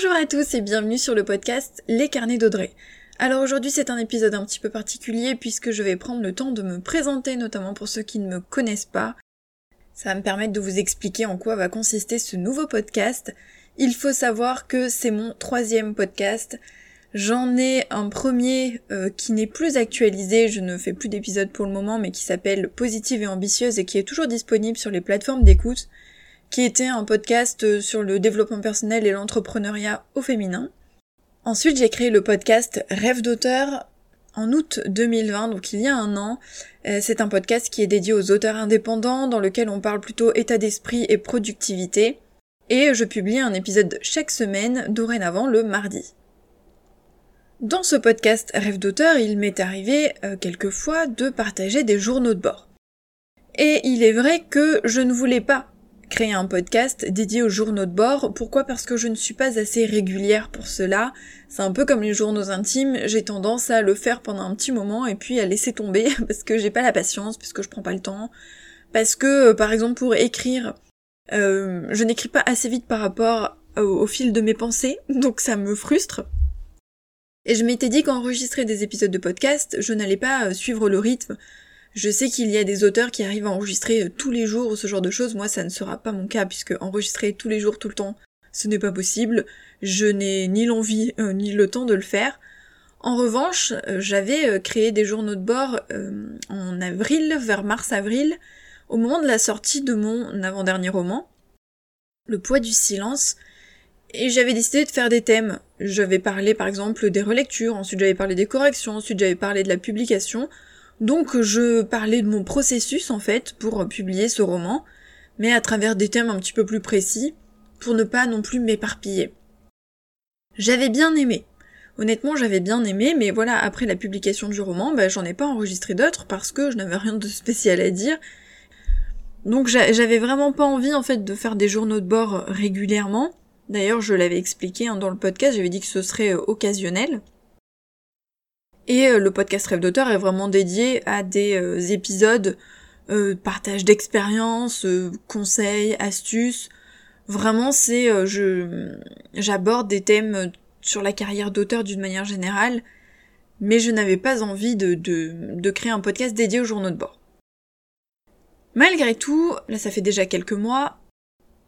Bonjour à tous et bienvenue sur le podcast Les Carnets d'Audrey. Alors aujourd'hui c'est un épisode un petit peu particulier puisque je vais prendre le temps de me présenter notamment pour ceux qui ne me connaissent pas. Ça va me permettre de vous expliquer en quoi va consister ce nouveau podcast. Il faut savoir que c'est mon troisième podcast. J'en ai un premier euh, qui n'est plus actualisé, je ne fais plus d'épisodes pour le moment, mais qui s'appelle Positive et ambitieuse et qui est toujours disponible sur les plateformes d'écoute qui était un podcast euh, sur le développement personnel et l'entrepreneuriat au féminin. Ensuite, j'ai créé le podcast Rêve d'auteur en août 2020, donc il y a un an. Euh, c'est un podcast qui est dédié aux auteurs indépendants, dans lequel on parle plutôt état d'esprit et productivité. Et je publie un épisode chaque semaine, dorénavant le mardi. Dans ce podcast Rêve d'auteur, il m'est arrivé euh, quelquefois de partager des journaux de bord. Et il est vrai que je ne voulais pas créer un podcast dédié aux journaux de bord. Pourquoi? Parce que je ne suis pas assez régulière pour cela. C'est un peu comme les journaux intimes, j'ai tendance à le faire pendant un petit moment et puis à laisser tomber parce que j'ai pas la patience, parce que je prends pas le temps, parce que euh, par exemple pour écrire, euh, je n'écris pas assez vite par rapport au, fil de mes pensées, donc ça me frustre. Et je m'étais dit qu'enregistrer des épisodes de podcast, je n'allais pas euh, suivre le rythme je sais qu'il y a des auteurs qui arrivent à enregistrer euh, tous les jours ce genre de choses. Moi, ça ne sera pas mon cas puisque enregistrer tous les jours, tout le temps, ce n'est pas possible. Je n'ai ni l'envie euh, ni le temps de le faire. En revanche, euh, j'avais créé des journaux de bord en avril, vers mars-avril, au moment de la sortie de mon avant-dernier roman, Le poids du silence, et j'avais décidé de faire des thèmes. J'avais parlé par exemple des relectures, ensuite j'avais parlé des corrections, ensuite j'avais parlé de la publication, donc je parlais de mon processus en fait pour publier ce roman, mais à travers des thèmes un petit peu plus précis, pour ne pas non plus m'éparpiller. J'avais bien aimé. Honnêtement, j'avais bien aimé, mais voilà, après la publication du roman, bah, j'en ai pas enregistré d'autres parce que je n'avais rien de spécial à dire. Donc j'avais vraiment pas envie en fait de faire des journaux de bord régulièrement. D'ailleurs, je l'avais expliqué hein, dans le podcast, j'avais dit que ce serait euh, occasionnel. Et euh, le podcast Rêve d'auteur est vraiment dédié à des euh, épisodes euh, partage d'expériences, conseils, astuces. Vraiment, c'est je j'aborde des thèmes sur la carrière d'auteur d'une manière générale, mais je n'avais pas envie de, de, de créer un podcast dédié aux journaux de bord. Malgré tout, là ça fait déjà quelques mois,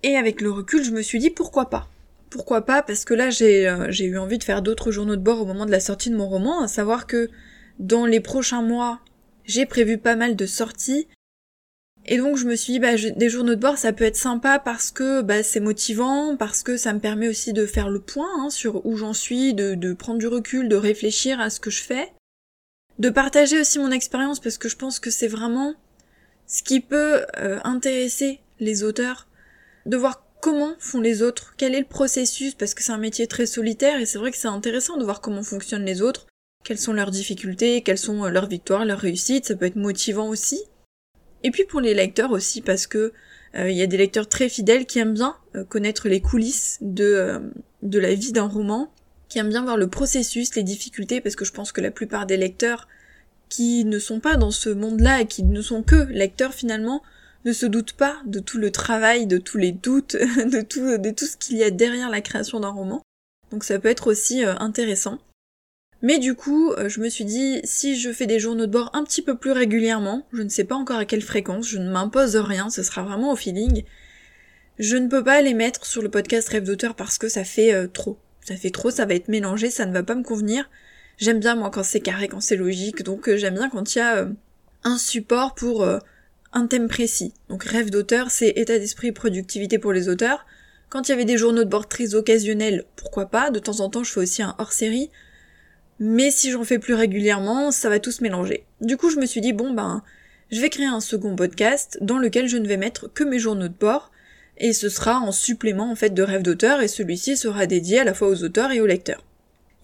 et avec le recul, je me suis dit pourquoi pas pourquoi pas Parce que là, euh, j'ai eu envie de faire d'autres journaux de bord au moment de la sortie de mon roman, à savoir que dans les prochains mois, j'ai prévu pas mal de sorties. Et donc je me suis dit, bah, des journaux de bord, ça peut être sympa parce que bah, c'est motivant, parce que ça me permet aussi de faire le point hein, sur où j'en suis, de, prendre du recul, de réfléchir à ce que je fais, de partager aussi mon expérience parce que je pense que c'est vraiment ce qui peut euh, intéresser les auteurs, de voir comment font les autres, quel est le processus, parce que c'est un métier très solitaire et c'est vrai que c'est intéressant de voir comment fonctionnent les autres, quelles sont leurs difficultés, quelles sont euh, leurs victoires, leurs réussites, ça peut être motivant aussi. Et puis pour les lecteurs aussi, parce que euh, il y a des lecteurs très fidèles qui aiment bien euh, connaître les coulisses de, de la vie d'un roman, qui aiment bien voir le processus, les difficultés, parce que je pense que la plupart des lecteurs qui ne sont pas dans ce monde-là et qui ne sont que lecteurs finalement, ne se doute pas de tout le travail, de tous les doutes, de tout, de tout ce qu'il y a derrière la création d'un roman. Donc ça peut être aussi euh, intéressant. Mais du coup, euh, je me suis dit, si je fais des journaux de bord un petit peu plus régulièrement, je ne sais pas encore à quelle fréquence, je ne m'impose rien, ce sera vraiment au feeling, je ne peux pas les mettre sur le podcast Rêve d'auteur parce que ça fait euh, trop. Ça fait trop, ça va être mélangé, ça ne va pas me convenir. J'aime bien moi quand c'est carré, quand c'est logique, donc j'aime bien quand il y a un support pour un thème précis. Donc rêve d'auteur, c'est état d'esprit productivité pour les auteurs. Quand il y avait des journaux de bord très occasionnels, pourquoi pas, de temps en temps je fais aussi un hors-série. Mais si j'en fais plus régulièrement, ça va tout se mélanger. Du coup, je me suis dit, bon ben, je vais créer un second podcast dans lequel je ne vais mettre que mes journaux de bord, et ce sera en supplément en fait de rêve d'auteur, et celui-ci sera dédié à la fois aux auteurs et aux lecteurs.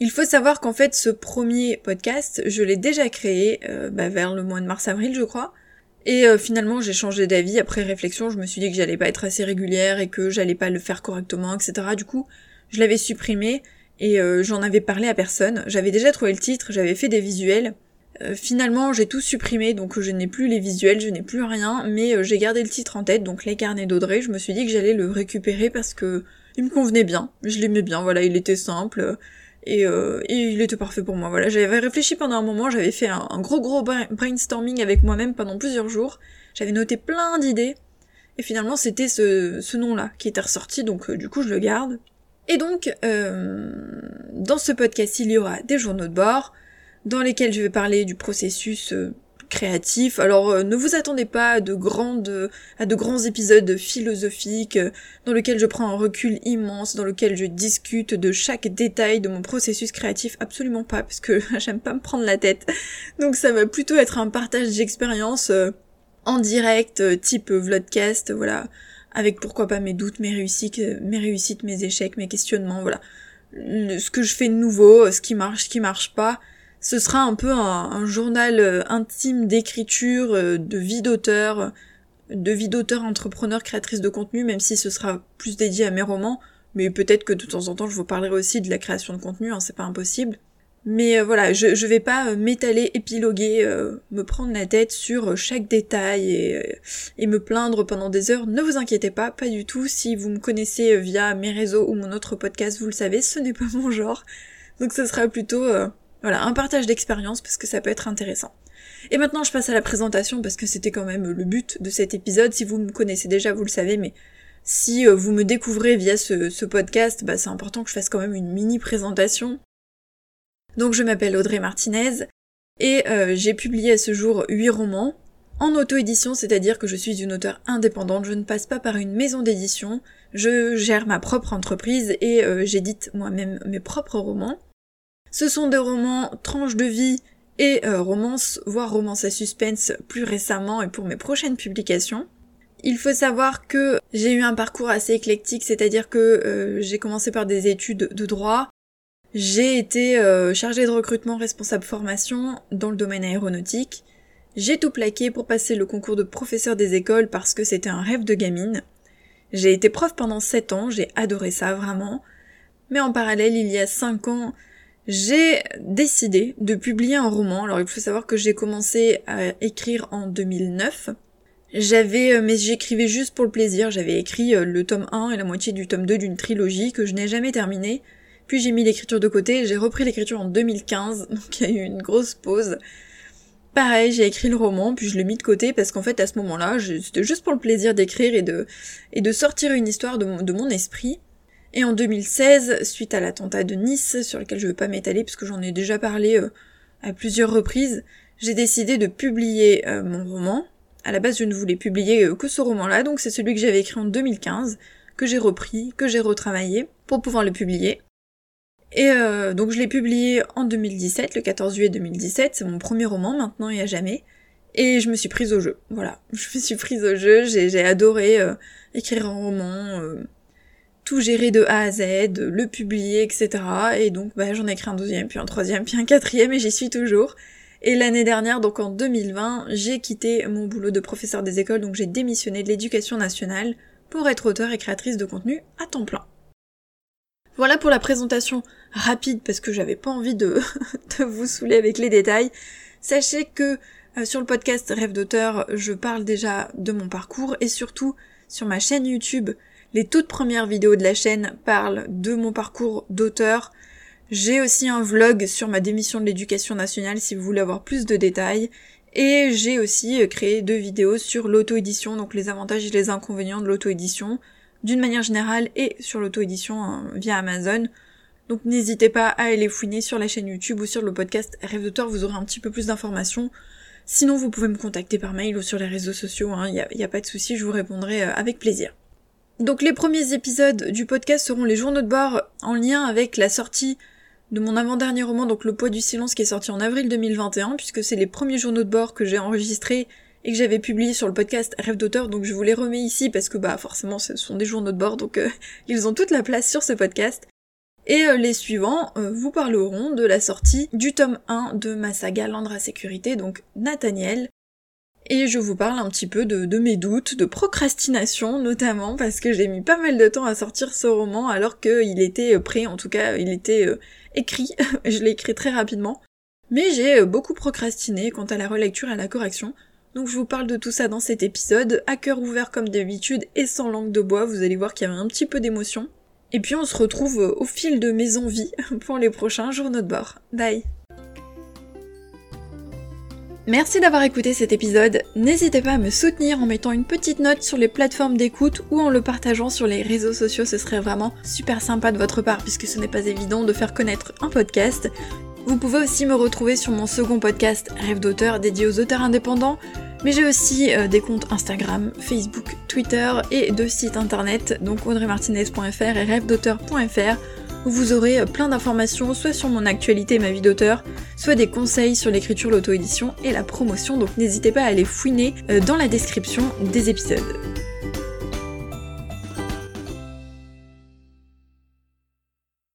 Il faut savoir qu'en fait ce premier podcast, je l'ai déjà créé euh, bah, vers le mois de mars-avril je crois, et euh, finalement, j'ai changé d'avis. Après réflexion, je me suis dit que j'allais pas être assez régulière et que j'allais pas le faire correctement, etc. Du coup, je l'avais supprimé et euh, j'en avais parlé à personne. J'avais déjà trouvé le titre, j'avais fait des visuels. Euh, finalement, j'ai tout supprimé, donc je n'ai plus les visuels, je n'ai plus rien, mais j'ai gardé le titre en tête, donc les carnets d'Audrey. Je me suis dit que j'allais le récupérer parce que il me convenait bien, je l'aimais bien, voilà, il était simple, et, euh, et, il était parfait pour moi. Voilà, j'avais réfléchi pendant un moment, j'avais fait un, gros gros brainstorming avec moi-même pendant plusieurs jours. J'avais noté plein d'idées. Et finalement, c'était ce, nom-là qui était ressorti, donc euh, du coup, je le garde. Et donc, euh, dans ce podcast, il y aura des journaux de bord, dans lesquels je vais parler du processus créatif. Alors euh, ne vous attendez pas à de grands épisodes philosophiques euh, dans lesquels je prends un recul immense, dans lequel je discute de chaque détail de mon processus créatif. Absolument pas, parce que j'aime pas me prendre la tête. Donc ça va plutôt être un partage d'expérience euh, en direct, type vlogcast, voilà, avec pourquoi pas mes doutes, mes réussites, mes réussites, mes échecs, mes questionnements, voilà. Ce que je fais de nouveau, ce qui marche, ce qui marche pas ce sera un peu un, journal euh, intime d'écriture, euh, de vie d'auteur, de vie d'auteur, entrepreneur, créatrice de contenu, même si ce sera plus dédié à mes romans, mais peut-être que de temps en temps je vous parlerai aussi de la création de contenu, hein, c'est pas impossible. Mais euh, voilà, je, je vais pas m'étaler, épiloguer, me prendre la tête sur chaque détail et, et, me plaindre pendant des heures. Ne vous inquiétez pas, pas du tout. Si vous me connaissez via mes réseaux ou mon autre podcast, vous le savez, ce n'est pas mon genre. Donc ce sera plutôt voilà, un partage d'expérience parce que ça peut être intéressant. Et maintenant je passe à la présentation parce que c'était quand même le but de cet épisode. Si vous me connaissez déjà, vous le savez, mais si euh, vous me découvrez via ce, podcast, bah, c'est important que je fasse quand même une mini présentation. Donc je m'appelle Audrey Martinez et euh, j'ai publié à ce jour 8 romans en auto-édition, c'est-à-dire que je suis une auteure indépendante, je ne passe pas par une maison d'édition, je gère ma propre entreprise et euh, j'édite moi-même mes propres romans. Ce sont des romans tranches de vie et euh, romances, voire romances à suspense plus récemment et pour mes prochaines publications. Il faut savoir que j'ai eu un parcours assez éclectique, c'est-à-dire que euh, j'ai commencé par des études de droit, j'ai été euh, chargée de recrutement responsable formation dans le domaine aéronautique, j'ai tout plaqué pour passer le concours de professeur des écoles parce que c'était un rêve de gamine. J'ai été prof pendant 7 ans, j'ai adoré ça vraiment. Mais en parallèle, il y a 5 ans, j'ai décidé de publier un roman. Alors il faut savoir que j'ai commencé à écrire en 2009. J'avais, euh, mais j'écrivais juste pour le plaisir. J'avais écrit euh, le tome 1 et la moitié du tome 2 d'une trilogie que je n'ai jamais terminée. Puis j'ai mis l'écriture de côté. J'ai repris l'écriture en 2015, donc il y a eu une grosse pause. Pareil, j'ai écrit le roman, puis je l'ai mis de côté parce qu'en fait à ce moment-là, c'était juste pour le plaisir d'écrire et de et de sortir une histoire de de mon esprit. Et en 2016, suite à l'attentat de Nice, sur lequel je ne veux pas m'étaler puisque j'en ai déjà parlé euh, à plusieurs reprises, j'ai décidé de publier euh, mon roman. À la base, je ne voulais publier euh, que ce roman-là, donc c'est celui que j'avais écrit en 2015, que j'ai repris, que j'ai retravaillé pour pouvoir le publier. Et donc je l'ai publié en 2017, le 14 juillet 2017, c'est mon premier roman maintenant et à jamais. Et je me suis prise au jeu, voilà. Je me suis prise au jeu, j'ai adoré écrire un roman, tout gérer de A à Z, le publier, etc. Et donc bah, j'en ai écrit un deuxième, puis un troisième, puis un quatrième, et j'y suis toujours. Et l'année dernière, donc en 2020, j'ai quitté mon boulot de professeur des écoles, donc j'ai démissionné de l'éducation nationale pour être auteur et créatrice de contenu à temps plein. Voilà pour la présentation rapide parce que j'avais pas envie de, de, vous saouler avec les détails. Sachez que euh, sur le podcast Rêve d'auteur, je parle déjà de mon parcours et surtout sur ma chaîne YouTube, les toutes premières vidéos de la chaîne parlent de mon parcours d'auteur. J'ai aussi un vlog sur ma démission de l'éducation nationale si vous voulez avoir plus de détails. Et j'ai aussi euh, créé deux vidéos sur l'auto-édition, donc les avantages et les inconvénients de l'auto-édition, d'une manière générale et sur l'auto-édition hein, via Amazon. Donc n'hésitez pas à aller fouiner sur la chaîne YouTube ou sur le podcast Rêve d'auteur, vous aurez un petit peu plus d'informations. Sinon, vous pouvez me contacter par mail ou sur les réseaux sociaux, il hein, n'y a, pas de souci, je vous répondrai euh, avec plaisir. Donc les premiers épisodes du podcast seront les journaux de bord en lien avec la sortie de mon avant-dernier roman, donc Le poids du silence, qui est sorti en avril 2021, puisque c'est les premiers journaux de bord que j'ai enregistrés et que j'avais publiés sur le podcast Rêve d'auteur, donc je vous les remets ici parce que bah forcément ce sont des journaux de bord, donc euh, ils ont toute la place sur ce podcast. Et euh, les suivants euh, vous parleront de la sortie du tome 1 de ma saga Landra Sécurité, donc Nathaniel, et je vous parle un petit peu de, mes doutes, de procrastination notamment, parce que j'ai mis pas mal de temps à sortir ce roman alors qu'il était prêt, en tout cas il était euh, écrit, je l'ai écrit très rapidement. Mais j'ai euh, beaucoup procrastiné quant à la relecture et à la correction, donc je vous parle de tout ça dans cet épisode, à cœur ouvert comme d'habitude et sans langue de bois, vous allez voir qu'il y avait un petit peu d'émotion. Et puis on se retrouve au fil de mes envies pour les prochains journaux de bord. Bye Merci d'avoir écouté cet épisode. N'hésitez pas à me soutenir en mettant une petite note sur les plateformes d'écoute ou en le partageant sur les réseaux sociaux. Ce serait vraiment super sympa de votre part puisque ce n'est pas évident de faire connaître un podcast. Vous pouvez aussi me retrouver sur mon second podcast Rêve d'auteur dédié aux auteurs indépendants. Mais j'ai aussi euh, des comptes Instagram, Facebook, Twitter et deux sites internet, donc audreymartinez.fr et rêvedauteur.fr vous aurez euh, plein d'informations soit sur mon actualité et ma vie d'auteur, soit des conseils sur l'écriture, l'auto-édition et la promotion, donc n'hésitez pas à aller fouiner euh, dans la description des épisodes.